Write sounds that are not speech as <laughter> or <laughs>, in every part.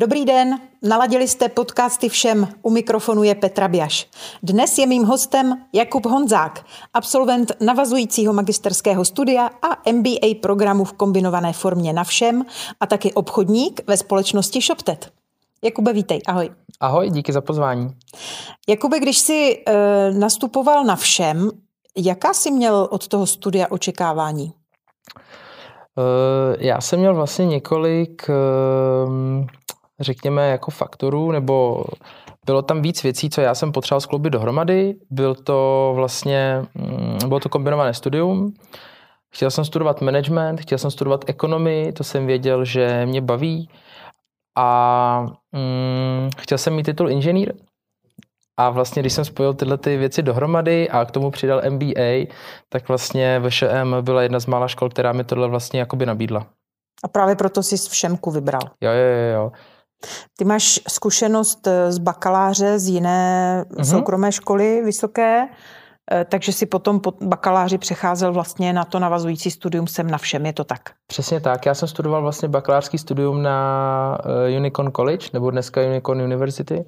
Dobrý den, naladili jste podcasty všem, u mikrofonu je Petra Biaš. Dnes je mým hostem Jakub Honzák, absolvent navazujícího magisterského studia a MBA programu v kombinované formě na všem a taky obchodník ve společnosti ShopTet. Jakube, vítej, ahoj. Ahoj, díky za pozvání. Jakube, když jsi e, nastupoval na všem, jaká jsi měl od toho studia očekávání? E, já jsem měl vlastně několik... E, řekněme, jako faktorů, nebo bylo tam víc věcí, co já jsem potřeboval skloubit dohromady. Byl to vlastně, mm, bylo to kombinované studium. Chtěl jsem studovat management, chtěl jsem studovat ekonomii, to jsem věděl, že mě baví. A mm, chtěl jsem mít titul inženýr. A vlastně, když jsem spojil tyhle ty věci dohromady a k tomu přidal MBA, tak vlastně VŠM byla jedna z mála škol, která mi tohle vlastně jakoby nabídla. A právě proto jsi všemku vybral. Jo, jo, jo. Ty máš zkušenost eh, z bakaláře z jiné mm-hmm. soukromé školy vysoké, eh, takže si potom po bakaláři přecházel vlastně na to navazující studium sem na všem, je to tak? Přesně tak, já jsem studoval vlastně bakalářský studium na eh, Unicorn College, nebo dneska Unicorn University.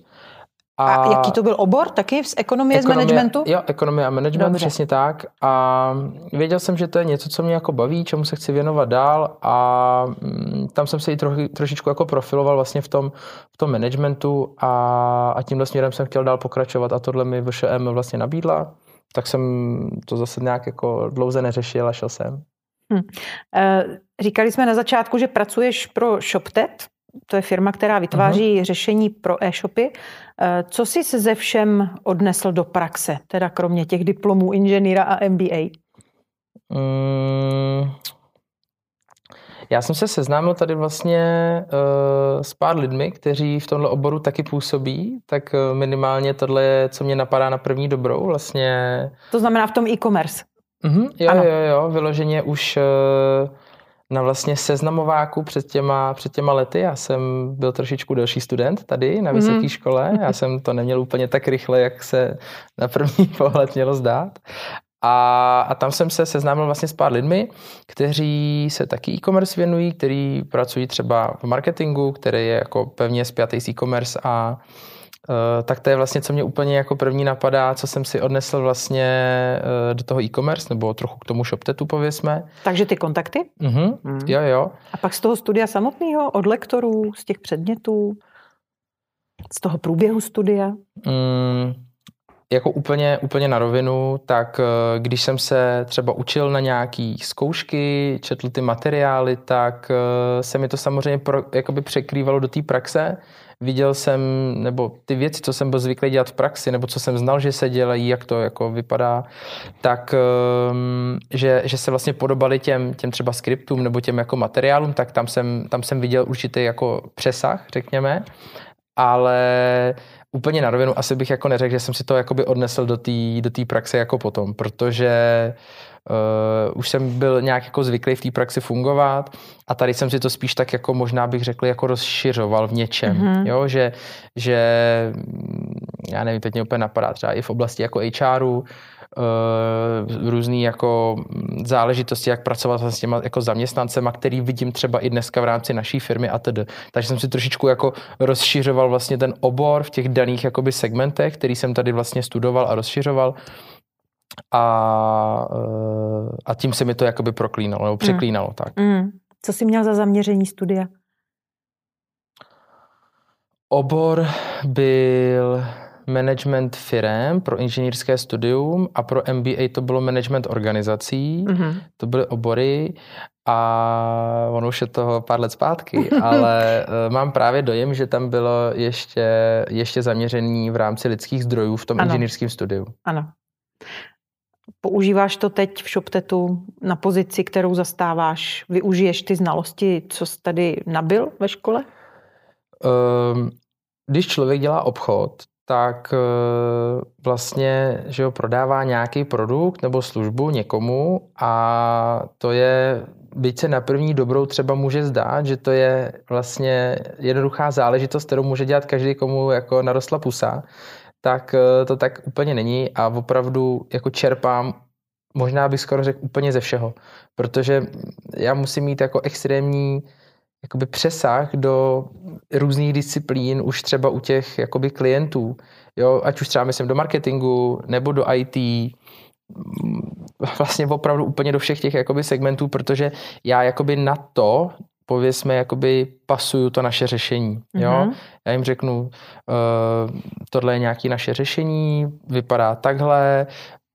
A, a jaký to byl obor taky z ekonomie, ekonomie z managementu? Jo, ekonomie a management, Dobře. přesně tak. A věděl jsem, že to je něco, co mě jako baví, čemu se chci věnovat dál a mm, tam jsem se i troši, trošičku jako profiloval vlastně v tom, v tom managementu a, a tímhle směrem jsem chtěl dál pokračovat a tohle mi VŠM vlastně nabídla. Tak jsem to zase nějak jako dlouze neřešil a šel jsem. Hm. Říkali jsme na začátku, že pracuješ pro ShopTet, to je firma, která vytváří uh-huh. řešení pro e-shopy. Eh, co jsi se ze všem odnesl do praxe, teda kromě těch diplomů inženýra a MBA? Mm, já jsem se seznámil tady vlastně uh, s pár lidmi, kteří v tomhle oboru taky působí, tak minimálně tohle je, co mě napadá na první dobrou vlastně. To znamená v tom e-commerce? Uh-huh, jo, ano. jo, jo, vyloženě už uh, na vlastně seznamováku před těma, před těma lety. Já jsem byl trošičku delší student tady na vysoké mm. škole. Já jsem to neměl úplně tak rychle, jak se na první <laughs> pohled mělo zdát. A, a tam jsem se seznámil vlastně s pár lidmi, kteří se taky e-commerce věnují, kteří pracují třeba v marketingu, který je jako pevně spjatý s e-commerce a tak to je vlastně, co mě úplně jako první napadá, co jsem si odnesl vlastně uh, do toho e-commerce, nebo trochu k tomu ShopTetu pověsme. Takže ty kontakty? Uh-huh. Mm. Jo, jo. A pak z toho studia samotného, od lektorů, z těch předmětů, z toho průběhu studia? Mm, jako úplně, úplně na rovinu, tak uh, když jsem se třeba učil na nějaký zkoušky, četl ty materiály, tak se mi to samozřejmě pro, jakoby překrývalo do té praxe, viděl jsem, nebo ty věci, co jsem byl zvyklý dělat v praxi, nebo co jsem znal, že se dělají, jak to jako vypadá, tak um, že, že se vlastně podobali těm, těm třeba skriptům nebo těm jako materiálům, tak tam jsem, tam jsem viděl určitý jako přesah, řekněme, ale úplně na rovinu asi bych jako neřekl, že jsem si to jakoby odnesl do té do praxe jako potom, protože Uh, už jsem byl nějak jako zvyklý v té praxi fungovat a tady jsem si to spíš tak jako možná bych řekl jako rozšiřoval v něčem, mm-hmm. jo, že, že já nevím, teď mě úplně napadá třeba i v oblasti jako HRu, uh, eh, různý jako záležitosti, jak pracovat s těma jako zaměstnancema, který vidím třeba i dneska v rámci naší firmy a tedy. Takže jsem si trošičku jako rozšiřoval vlastně ten obor v těch daných jakoby segmentech, který jsem tady vlastně studoval a rozšiřoval a, eh, a tím se mi to jakoby proklínalo, nebo překlínalo. Mm. Tak. Mm. Co jsi měl za zaměření studia? Obor byl management firem pro inženýrské studium a pro MBA to bylo management organizací. Mm-hmm. To byly obory a ono už je toho pár let zpátky, <laughs> ale eh, mám právě dojem, že tam bylo ještě, ještě zaměření v rámci lidských zdrojů v tom inženýrském studiu. Ano. Používáš to teď v ShopTetu na pozici, kterou zastáváš? Využiješ ty znalosti, co jsi tady nabil ve škole? Um, když člověk dělá obchod, tak uh, vlastně, že ho prodává nějaký produkt nebo službu někomu a to je, byť se na první dobrou třeba může zdát, že to je vlastně jednoduchá záležitost, kterou může dělat každý, komu jako narostla pusa, tak eh, to tak úplně není a opravdu jako čerpám, možná bych skoro řekl úplně ze všeho, protože já musím mít jako extrémní jakoby přesah do různých disciplín už třeba u těch jakoby klientů. Jo, ať už třeba myslím do marketingu nebo do IT, vlastně opravdu úplně do všech těch jakoby segmentů, protože já jakoby na to pověsme, jakoby pasuju to naše řešení. Jo? Mm-hmm. Já jim řeknu, uh, tohle je nějaké naše řešení, vypadá takhle,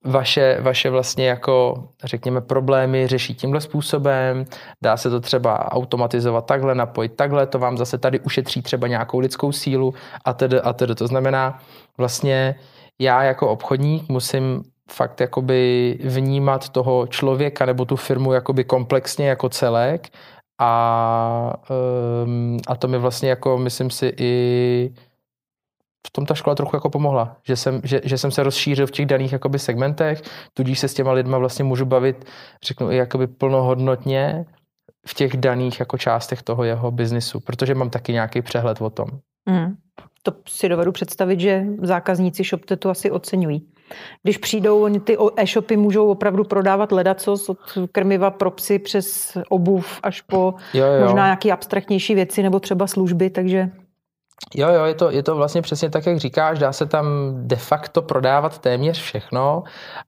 vaše, vaše vlastně jako, řekněme, problémy řeší tímhle způsobem, dá se to třeba automatizovat takhle, napojit takhle, to vám zase tady ušetří třeba nějakou lidskou sílu a tedy a tedy. To znamená, vlastně já jako obchodník musím fakt jakoby vnímat toho člověka nebo tu firmu jakoby komplexně jako celek a, um, a to mi vlastně jako myslím si i v tom ta škola trochu jako pomohla, že jsem, že, že jsem se rozšířil v těch daných jakoby segmentech, tudíž se s těma lidma vlastně můžu bavit, řeknu i jakoby plnohodnotně v těch daných jako částech toho jeho biznisu, protože mám taky nějaký přehled o tom. Mm. To si dovedu představit, že zákazníci ShopTetu asi oceňují. Když přijdou, ty e-shopy můžou opravdu prodávat ledacos od krmiva pro psy přes obuv až po jo, jo. možná nějaké abstraktnější věci nebo třeba služby, takže Jo, jo, je to, je to vlastně přesně tak, jak říkáš, dá se tam de facto prodávat téměř všechno,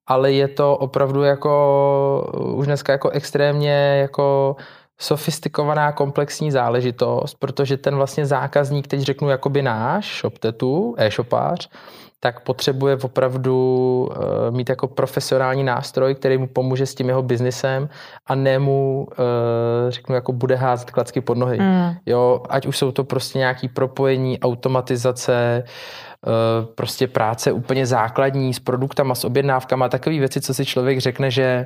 ale je to opravdu jako už dneska jako extrémně jako sofistikovaná komplexní záležitost, protože ten vlastně zákazník, teď řeknu jakoby náš, ShopTetu, e-shopář, tak potřebuje opravdu uh, mít jako profesionální nástroj, který mu pomůže s tím jeho biznisem a ne mu, uh, řeknu, jako bude házet klacky pod nohy. Mm. Jo, ať už jsou to prostě nějaký propojení, automatizace, uh, prostě práce úplně základní s produktama, s objednávkama, takové věci, co si člověk řekne, že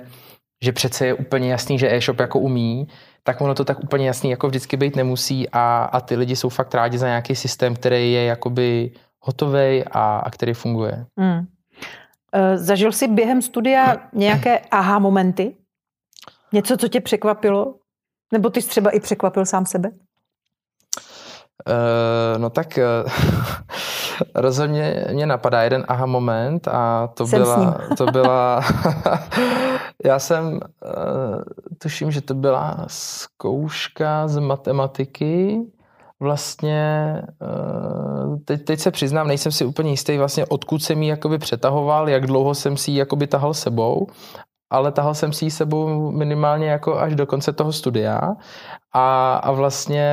že přece je úplně jasný, že e-shop jako umí, tak ono to tak úplně jasný jako vždycky být nemusí a, a ty lidi jsou fakt rádi za nějaký systém, který je jakoby hotový a, a který funguje. Hmm. Zažil jsi během studia nějaké aha momenty? Něco, co tě překvapilo? Nebo ty jsi třeba i překvapil sám sebe? Uh, no tak uh, <laughs> rozhodně mě napadá jeden aha moment a to jsem byla, <laughs> to byla <laughs> já jsem, uh, tuším, že to byla zkouška z matematiky vlastně, eh, teď, teď se přiznám, nejsem si úplně jistý vlastně, odkud jsem ji jakoby přetahoval, jak dlouho jsem si ji jakoby tahal sebou, ale tahal jsem si ji sebou minimálně jako až do konce toho studia. A, a vlastně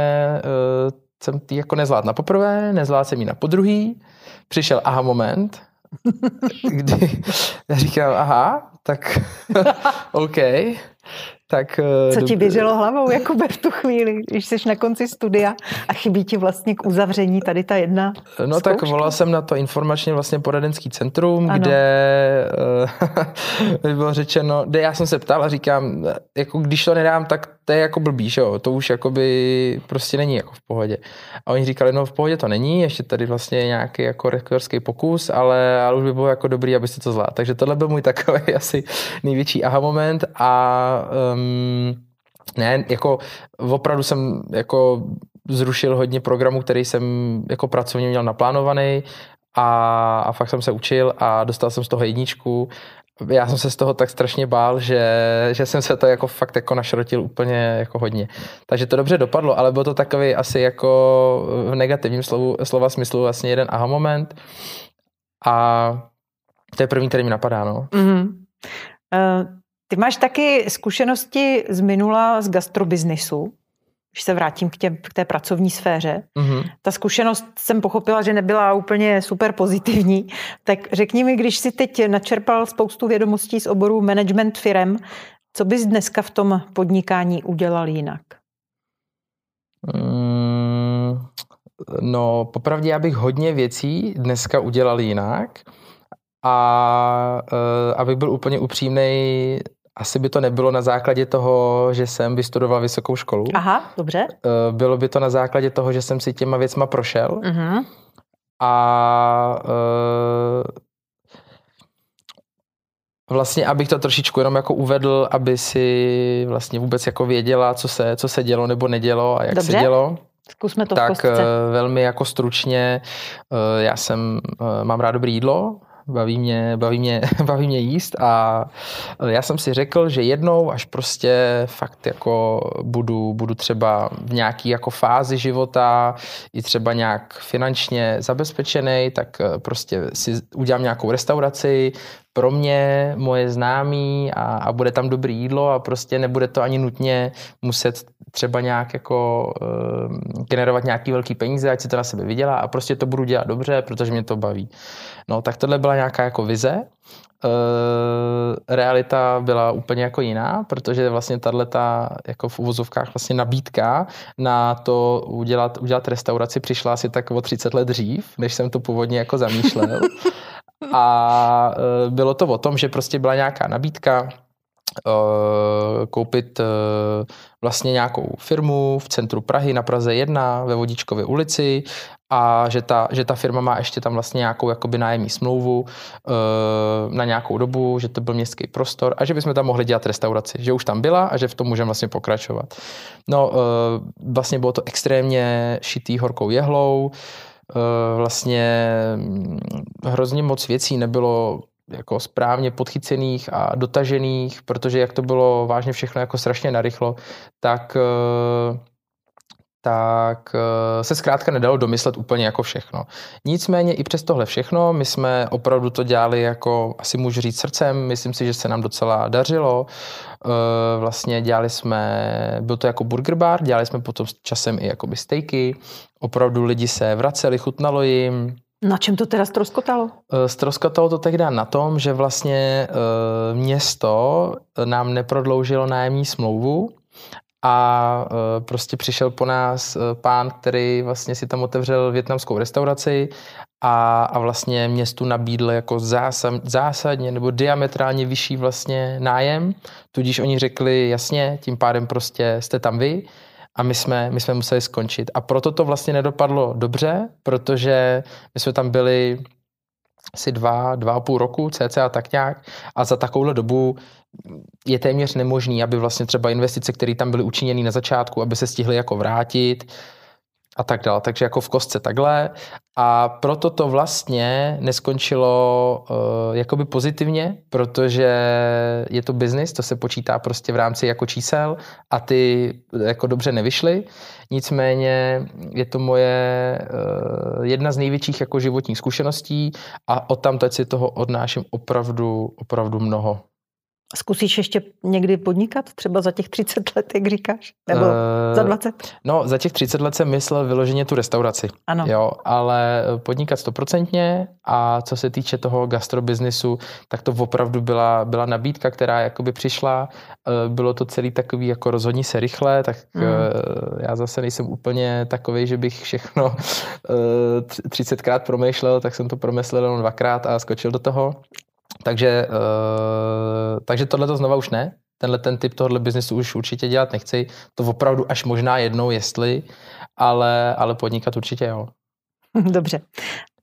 uh, jsem ji jako nezvládl na poprvé, nezvládl jsem ji na podruhý, přišel aha moment, <laughs> kdy já říkám, aha, tak <laughs> OK, tak, eh, Co ti běželo hlavou jako v tu chvíli, když jsi na konci studia a chybí ti vlastně k uzavření tady ta jedna No zkouška? tak volal jsem na to informačně vlastně poradenský centrum, ano. kde <laughs> uh, bylo řečeno, kde já jsem se ptal a říkám, jako když to nedám, tak to je jako blbý, že jo? to už jakoby prostě není jako v pohodě. A oni říkali, no v pohodě to není, ještě tady vlastně nějaký jako rektorský pokus, ale, ale už by bylo jako dobrý, abyste to zvládli. Takže tohle byl můj takový <laughs> asi největší aha moment a um, ne, jako opravdu jsem jako zrušil hodně programů, který jsem jako pracovně měl naplánovaný a, a fakt jsem se učil a dostal jsem z toho jedničku já jsem se z toho tak strašně bál, že, že jsem se to jako fakt jako našrotil úplně jako hodně. Takže to dobře dopadlo, ale byl to takový asi jako v negativním slovu, slova smyslu vlastně jeden aha moment. A to je první, který mi napadá, no. Mm-hmm. Uh, ty máš taky zkušenosti z minula z gastrobiznisu když se vrátím k, tě, k té pracovní sféře, mm-hmm. ta zkušenost jsem pochopila, že nebyla úplně super pozitivní. Tak řekni mi, když si teď načerpal spoustu vědomostí z oboru management firem, co bys dneska v tom podnikání udělal jinak? Mm, no, popravdě já bych hodně věcí dneska udělal jinak. A uh, abych byl úplně upřímný, asi by to nebylo na základě toho, že jsem vystudoval vysokou školu. Aha, dobře. Eh, bylo by to na základě toho, že jsem si těma věcma prošel. Uh-huh. A uh, vlastně, abych to trošičku jenom jako uvedl, aby si vlastně vůbec jako věděla, co se, co se dělo nebo nedělo a jak Dobře. se dělo. Zkusme to tak uh, velmi jako stručně, já jsem, mám rád dobré jídlo, baví mě, baví mě, <laughs> baví mě jíst a já jsem si řekl, že jednou, až prostě fakt jako budu, budu třeba v nějaký jako fázi života i třeba nějak finančně zabezpečený, tak prostě si udělám nějakou restauraci, pro mě, moje známí a, a bude tam dobrý jídlo a prostě nebude to ani nutně muset třeba nějak jako uh, generovat nějaký velký peníze, ať si to na sebe vydělá a prostě to budu dělat dobře, protože mě to baví. No tak tohle byla nějaká jako vize. Uh, realita byla úplně jako jiná, protože vlastně tahle jako v uvozovkách vlastně nabídka na to udělat, udělat restauraci přišla asi tak o 30 let dřív, než jsem to původně jako zamýšlel. <laughs> A uh, bylo to o tom, že prostě byla nějaká nabídka, uh, koupit uh, vlastně nějakou firmu v centru Prahy na Praze 1 ve Vodičkově ulici a že ta, že ta firma má ještě tam vlastně nějakou jakoby nájemní smlouvu na nějakou dobu, že to byl městský prostor a že bychom tam mohli dělat restauraci, že už tam byla a že v tom můžeme vlastně pokračovat. No vlastně bylo to extrémně šitý horkou jehlou, vlastně hm, hrozně moc věcí nebylo jako správně podchycených a dotažených, protože jak to bylo vážně všechno jako strašně narychlo, tak eh, tak eh, se zkrátka nedalo domyslet úplně jako všechno. Nicméně i přes tohle všechno, my jsme opravdu to dělali jako, asi můžu říct srdcem, myslím si, že se nám docela dařilo. Eh, vlastně dělali jsme, byl to jako burger bar, dělali jsme potom časem i jakoby stejky, opravdu lidi se vraceli, chutnalo jim, na čem to teda stroskotalo? Stroskotalo eh, to tehdy na tom, že vlastně město nám neprodloužilo nájemní smlouvu a eh, prostě přišel po nás pán, který vlastně si tam otevřel větnamskou restauraci a, a vlastně městu nabídl jako zásad, zásadně nebo diametrálně vyšší vlastně nájem, tudíž oni řekli jasně, tím pádem prostě jste tam vy, a my jsme, my jsme museli skončit. A proto to vlastně nedopadlo dobře, protože my jsme tam byli asi dva, dva a půl roku, cca tak nějak. A za takovouhle dobu je téměř nemožný, aby vlastně třeba investice, které tam byly učiněny na začátku, aby se stihly jako vrátit, a tak dále. Takže jako v kostce takhle. A proto to vlastně neskončilo uh, jakoby pozitivně, protože je to biznis, to se počítá prostě v rámci jako čísel a ty jako dobře nevyšly. Nicméně je to moje uh, jedna z největších jako životních zkušeností a od tam si toho odnáším opravdu, opravdu mnoho. Zkusíš ještě někdy podnikat? Třeba za těch 30 let, jak říkáš? Nebo uh, za 20? No, za těch 30 let jsem myslel vyloženě tu restauraci. Ano. Jo, ale podnikat stoprocentně a co se týče toho gastrobiznisu, tak to opravdu byla, byla nabídka, která jakoby přišla. Eh, bylo to celý takový jako rozhodní se rychle, tak mm. já zase nejsem úplně takový, že bych všechno 30krát promýšlel, tak jsem to promyslel jenom dvakrát a skočil do toho. Takže, uh, takže tohle to znova už ne. Tenhle ten typ tohle biznesu už určitě dělat nechci. To opravdu až možná jednou, jestli, ale, ale podnikat určitě jo. <laughs> Dobře.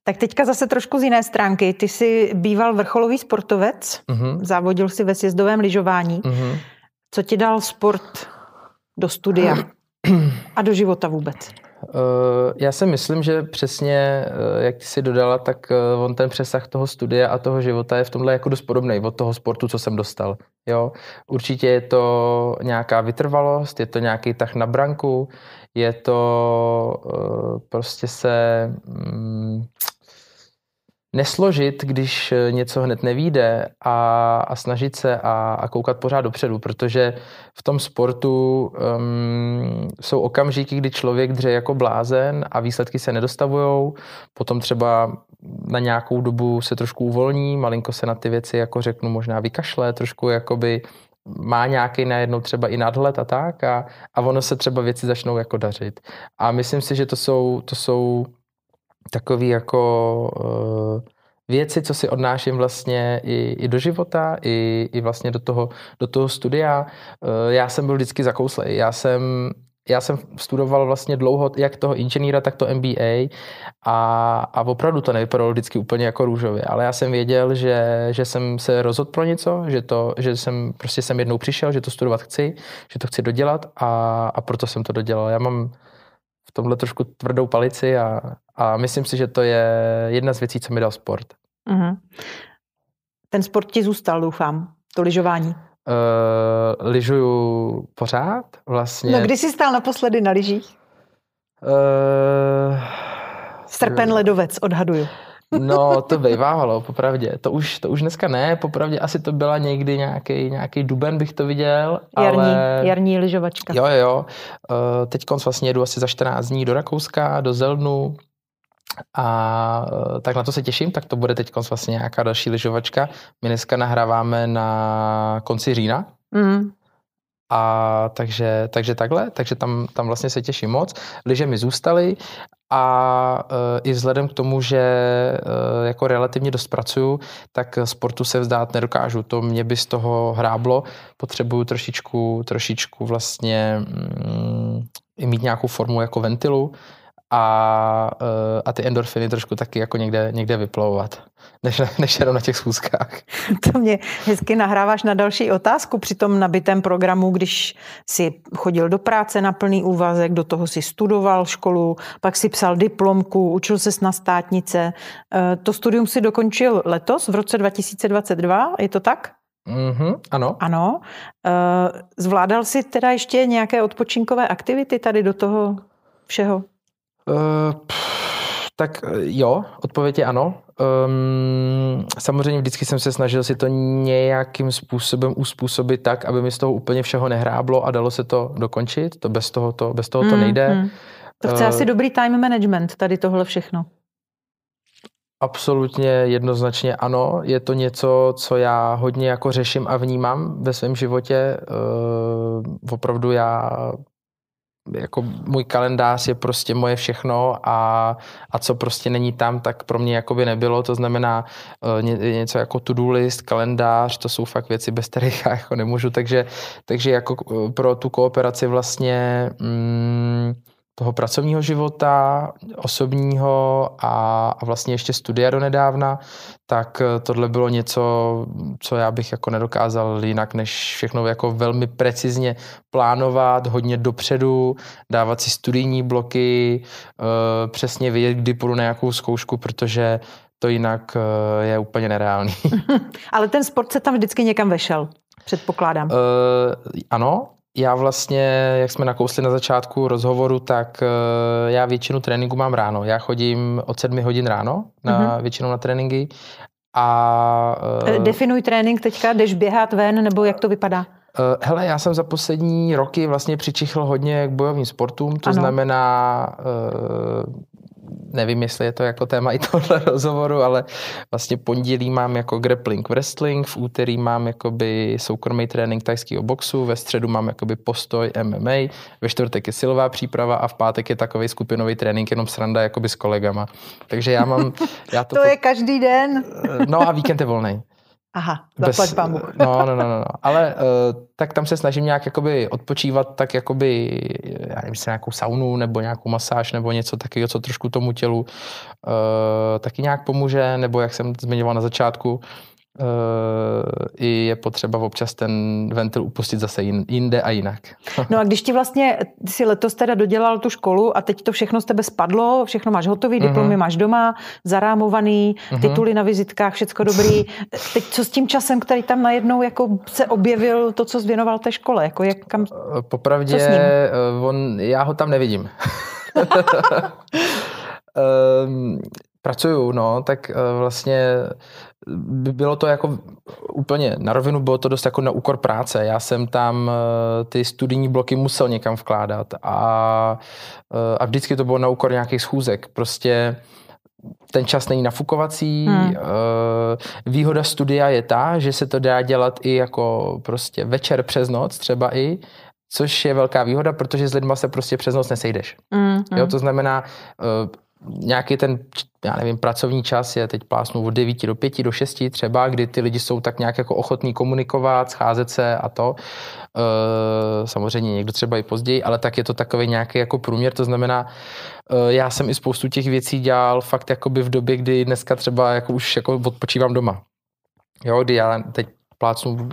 Tak teďka zase trošku z jiné stránky. Ty jsi býval vrcholový sportovec, uh-huh. závodil si ve sjezdovém lyžování. Uh-huh. Co ti dal sport do studia <clears throat> a do života vůbec? Eh, já si myslím, že přesně, eh, jak ty si dodala, tak eh, on ten přesah toho studia a toho života je v tomhle jako dost podobný od toho sportu, co jsem dostal. Jo? Určitě je to nějaká vytrvalost, je to nějaký tah na branku, je to prostě se mm, nesložit, když eh, něco hned nevíde a, a snažit se a, a koukat pořád dopředu, protože v tom sportu um, jsou okamžiky, kdy člověk dře jako blázen a výsledky se nedostavují, potom třeba na nějakou dobu se trošku uvolní, malinko se na ty věci, jako řeknu, možná vykašle, trošku jakoby má nějaký najednou třeba i nadhled a tak a, a ono se třeba věci začnou jako dařit. A myslím si, že to jsou, to jsou takový jako uh, věci, co si odnáším vlastně i, i do života, i, i vlastně do toho, do toho studia. Uh, já jsem byl vždycky zakouslej. Já jsem já jsem studoval vlastně dlouho jak toho inženýra, tak to MBA a, a opravdu to nevypadalo vždycky úplně jako růžově, ale já jsem věděl, že, že jsem se rozhodl pro něco, že, to, že jsem prostě jsem jednou přišel, že to studovat chci, že to chci dodělat a, a proto jsem to dodělal. Já mám v tomhle trošku tvrdou palici a, a myslím si, že to je jedna z věcí, co mi dal sport. Uh-huh. Ten sport ti zůstal, doufám, to lyžování. Uh, lyžuju pořád vlastně. No kdy jsi stál naposledy na lyžích? Uh, Srpen ledovec, odhaduju. No, to bývávalo, popravdě. To už, to už dneska ne, popravdě asi to byla někdy nějaký, nějaký duben, bych to viděl. Jarní, ale... jarní lyžovačka. Jo, jo. Uh, teď vlastně jedu asi za 14 dní do Rakouska, do Zeldnu, a uh, tak na to se těším, tak to bude teď vlastně nějaká další lyžovačka. My dneska nahráváme na konci října, mm. A takže, takže takhle, takže tam, tam vlastně se těším moc. Liže mi zůstaly a uh, i vzhledem k tomu, že uh, jako relativně dost pracuju, tak sportu se vzdát nedokážu. To mě by z toho hráblo. Potřebuju trošičku, trošičku vlastně mm, mít nějakou formu jako ventilu a, eh, a ty endorfiny trošku taky jako někde, někde vyplouvat, než, než jenom na těch schůzkách. <laughs> To mě hezky nahráváš na další otázku při tom nabitém programu, když si chodil do práce na plný úvazek, do toho si studoval školu, pak si psal diplomku, učil ses na státnice. Eh, to studium si dokončil letos, v roce 2022, je to tak? Mm-hmm, ano. Ano. Eh, zvládal si teda ještě nějaké odpočinkové aktivity tady do toho všeho? Uh, tak eh, jo, odpověď je ano. Um, samozřejmě vždycky jsem se snažil si to nějakým způsobem uspůsobit tak, aby mi z toho úplně všeho nehráblo a dalo se to dokončit. To bez toho to, bez toho to mm, nejde. Mm. To chce uh, asi dobrý time management, tady tohle všechno. Absolutně jednoznačně ano. Je to něco, co já hodně jako řeším a vnímám ve svém životě. Uh, opravdu já jako můj kalendář je prostě moje všechno a, a co prostě není tam, tak pro mě jakoby nebylo, to znamená uh, ně, něco jako to-do list, kalendář, to jsou fakt věci, bez kterých já jako nemůžu, takže, takže jako eh, pro tu kooperaci vlastně mm, toho pracovního života, osobního a, a vlastně ještě studia do nedávna, tak eh, tohle bylo něco, co já bych jako nedokázal jinak, než všechno jako velmi precizně plánovat, hodně dopředu, dávat si studijní bloky, eh, přesně vědět, kdy půjdu na nějakou zkoušku, protože to jinak eh, je úplně nereálný. <laughs> Ale ten sport se tam vždycky někam vešel, předpokládám. Uh, ano, já vlastně, jak jsme nakousli na začátku rozhovoru, tak uh, já většinu tréninku mám ráno. Já chodím od sedmi hodin ráno, na, uh-huh. většinou na tréninky. A, uh, Definuj trénink teďka, jdeš běhat ven, nebo jak to vypadá? Hele, já jsem za poslední roky vlastně přičichl hodně k bojovým sportům, to ano. znamená nevím, jestli je to jako téma i tohle <laughs> rozhovoru, ale vlastně pondělí mám jako grappling wrestling, v úterý mám jakoby soukromý trénink tajského boxu, ve středu mám jakoby postoj MMA, ve čtvrtek je silová příprava a v pátek je takový skupinový trénink, jenom sranda jakoby s kolegama. Takže já mám... Já <laughs> to, to je každý den. No a víkend je volný. Aha, zaplať Bez, <laughs> no, no, no, no, no. Ale uh, tak tam se snažím nějak jakoby odpočívat, tak jakoby, já nevím, nějakou saunu nebo nějakou masáž nebo něco takového, co trošku tomu tělu uh, taky nějak pomůže, nebo jak jsem zmiňoval na začátku, i je potřeba občas ten ventil upustit zase jinde a jinak. No a když ti vlastně, si letos teda dodělal tu školu a teď to všechno z tebe spadlo, všechno máš hotový, diplomy mm-hmm. máš doma, zarámovaný, mm-hmm. tituly na vizitkách, všecko dobrý. Teď co s tím časem, který tam najednou jako se objevil, to, co zvěnoval té škole? Jako jak, kam, eh, Popravdě, eh, on, já ho tam nevidím. um, <laughs> pracuju, no, tak vlastně bylo to jako úplně na rovinu, bylo to dost jako na úkor práce. Já jsem tam eh, ty studijní bloky musel někam vkládat a, eh, a vždycky to bylo na úkor nějakých schůzek. Prostě ten čas není nafukovací. Hmm. Eh, výhoda studia je ta, že se to dá dělat i jako prostě večer přes noc třeba i, což je velká výhoda, protože s lidma se prostě přes noc nesejdeš. Hmm. Jo, hmm. to znamená, nějaký ten, já nevím, pracovní čas je teď plásnu od 9 do 5 do 6 třeba, kdy ty lidi jsou tak nějak jako ochotní komunikovat, scházet se a to. E, samozřejmě někdo třeba i později, ale tak je to takový nějaký jako průměr, to znamená, e, já jsem i spoustu těch věcí dělal fakt jakoby v době, kdy dneska třeba jako už jako odpočívám doma. Jo, kdy já teď plácnu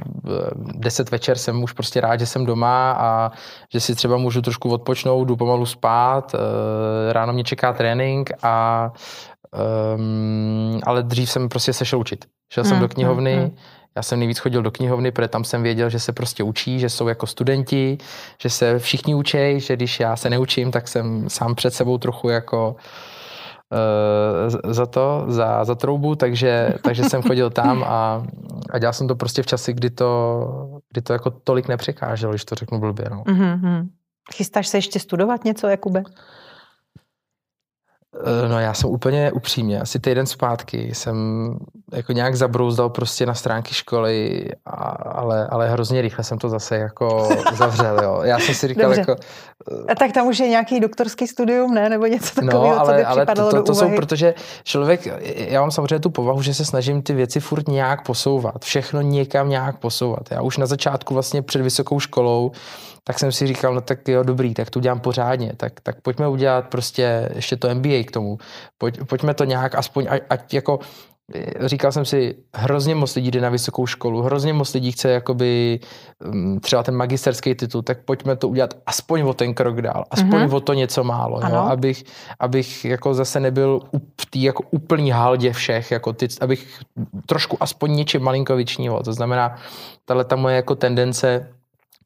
10 večer, jsem už prostě rád, že jsem doma a že si třeba můžu trošku odpočnout, jdu pomalu spát, eh, ráno mě čeká trénink a Um, ale dřív jsem prostě sešel učit. Šel jsem mm, do knihovny, mm, já jsem nejvíc chodil do knihovny, protože tam jsem věděl, že se prostě učí, že jsou jako studenti, že se všichni učí, že když já se neučím, tak jsem sám před sebou trochu jako uh, za to, za, za troubu, takže, takže jsem chodil tam a, a dělal jsem to prostě v časi, kdy to, kdy to jako tolik nepřekáželo, když to řeknu blbě. No. Mm-hmm. Chystáš se ještě studovat něco, Jakube? Eh, no já jsem úplně upřímně, asi týden zpátky jsem jako nějak zabrouzdal prostě na stránky školy, a, ale, ale hrozně rychle jsem to zase jako <laughs> zavřel, jo. Já jsem si říkal Dobře. jako... A tak tam už je nějaký doktorský studium, ne? Nebo něco takového, no, ale, co by ale to, to, to jsou, protože člověk, já mám samozřejmě tu povahu, že se snažím ty věci furt nějak posouvat, všechno někam nějak posouvat. Já už na začátku vlastně před vysokou školou tak jsem si říkal, no tak jo, dobrý, tak to udělám pořádně, tak, tak pojďme udělat prostě ještě to MBA k tomu. Pojď, pojďme to nějak aspoň, ať, ať jako říkal jsem si, hrozně moc lidí jde na vysokou školu, hrozně moc lidí chce jakoby mm, třeba ten magisterský titul, tak pojďme to udělat aspoň o ten krok dál, aspoň mm-hmm. o to něco málo, jo? abych, abych jako zase nebyl v té jako úplný haldě všech, jako ty, abych trošku aspoň něčím malinko vyčníval. To znamená, tahle ta moje jako tendence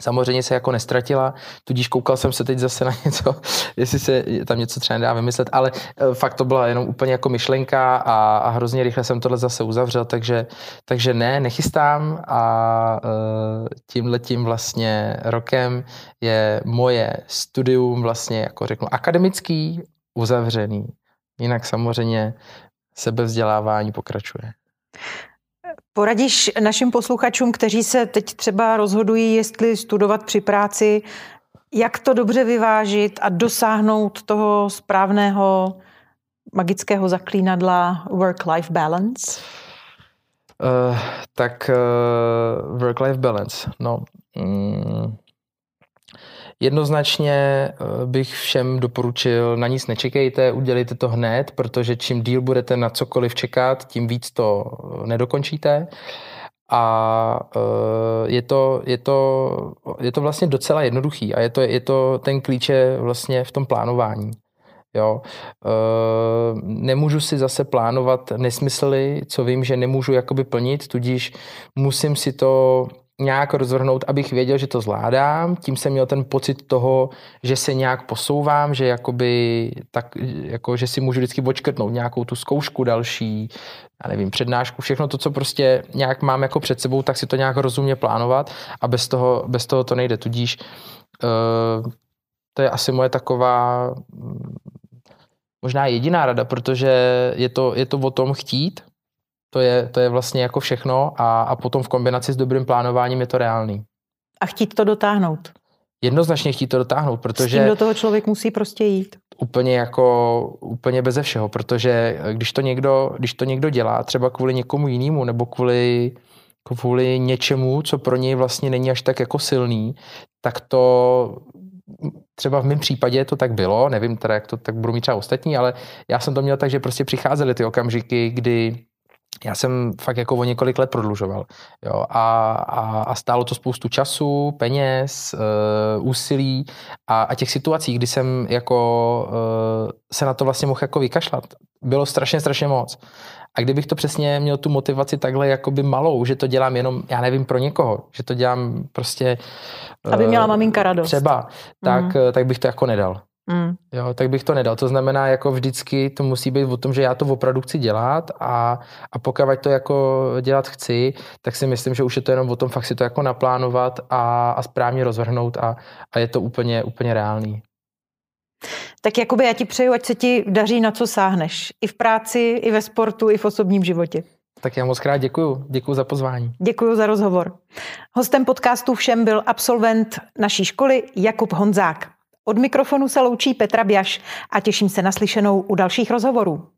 Samozřejmě se jako nestratila, tudíž koukal jsem se teď zase na něco, <laughs> jestli se tam něco třeba nedá vymyslet, ale e, fakt to byla jenom úplně jako myšlenka a, a hrozně rychle jsem tohle zase uzavřel, takže, takže ne, nechystám a uh, tímhletím vlastně rokem je moje studium vlastně jako řeknu akademický, uzavřený. Jinak samozřejmě sebevzdělávání pokračuje. Poradíš našim posluchačům, kteří se teď třeba rozhodují, jestli studovat při práci, jak to dobře vyvážit a dosáhnout toho správného magického zaklínadla work-life balance? Uh, tak uh, work-life balance, no. Mm, Jednoznačně eh, bych všem doporučil, na nic nečekejte, udělejte to hned, protože čím díl budete na cokoliv čekat, tím víc to eh, nedokončíte. A eh, je to, je, to, je to vlastně docela jednoduchý a je to, je to ten klíče vlastně v tom plánování. Jo. nemůžu si zase plánovat nesmysly, co vím, že nemůžu jakoby plnit, tudíž musím si to nějak rozvrhnout, abych věděl, že to zvládám. Tím jsem měl ten pocit toho, že se nějak posouvám, že jakoby, tak, jako, že si můžu vždycky očkrtnout nějakou tu zkoušku další, já nevím, přednášku, všechno to, co prostě nějak mám jako před sebou, tak si to nějak rozumně plánovat a bez toho, bez toho to nejde. Tudíž uh, to je asi moje taková mm, možná jediná rada, protože je to, je to o tom chtít, to je, to je vlastně jako všechno a, a potom v kombinaci s dobrým plánováním je to reálný. A chtít to dotáhnout. Jednoznačně chtít to dotáhnout, protože... S tím do toho člověk musí prostě jít. Úplně jako, úplně beze všeho, protože když to někdo, když to někdo dělá, třeba kvůli někomu jinému, nebo kvůli, kvůli něčemu, co pro něj vlastně není až tak jako silný, tak to třeba v mém případě to tak bylo, nevím teda, jak to tak budou mít třeba ostatní, ale já jsem to měl tak, že prostě přicházely ty okamžiky, kdy já jsem fakt jako o několik let prodlužoval. Jo, a, a, a stálo to spoustu času, peněz, uh, úsilí a, a těch situací, kdy jsem jako uh, se na to vlastně mohl jako vykašlat, bylo strašně, strašně moc. A kdybych to přesně měl tu motivaci takhle jakoby malou, že to dělám jenom, já nevím, pro někoho, že to dělám prostě... Aby měla uh, maminka radost. Třeba, tak, mm. tak bych to jako nedal. Mm. Jo, tak bych to nedal. To znamená, jako vždycky to musí být o tom, že já to opravdu chci dělat a, a pokud to jako dělat chci, tak si myslím, že už je to jenom o tom fakt si to jako naplánovat a, a správně rozvrhnout a, a je to úplně, úplně reálný. Tak jakoby já ti přeju, ať se ti daří na co sáhneš. I v práci, i ve sportu, i v osobním životě. Tak já moc krát děkuju. Děkuju za pozvání. Děkuju za rozhovor. Hostem podcastu všem byl absolvent naší školy Jakub Honzák. Od mikrofonu se loučí Petra Bjaš a těším se na slyšenou u dalších rozhovorů.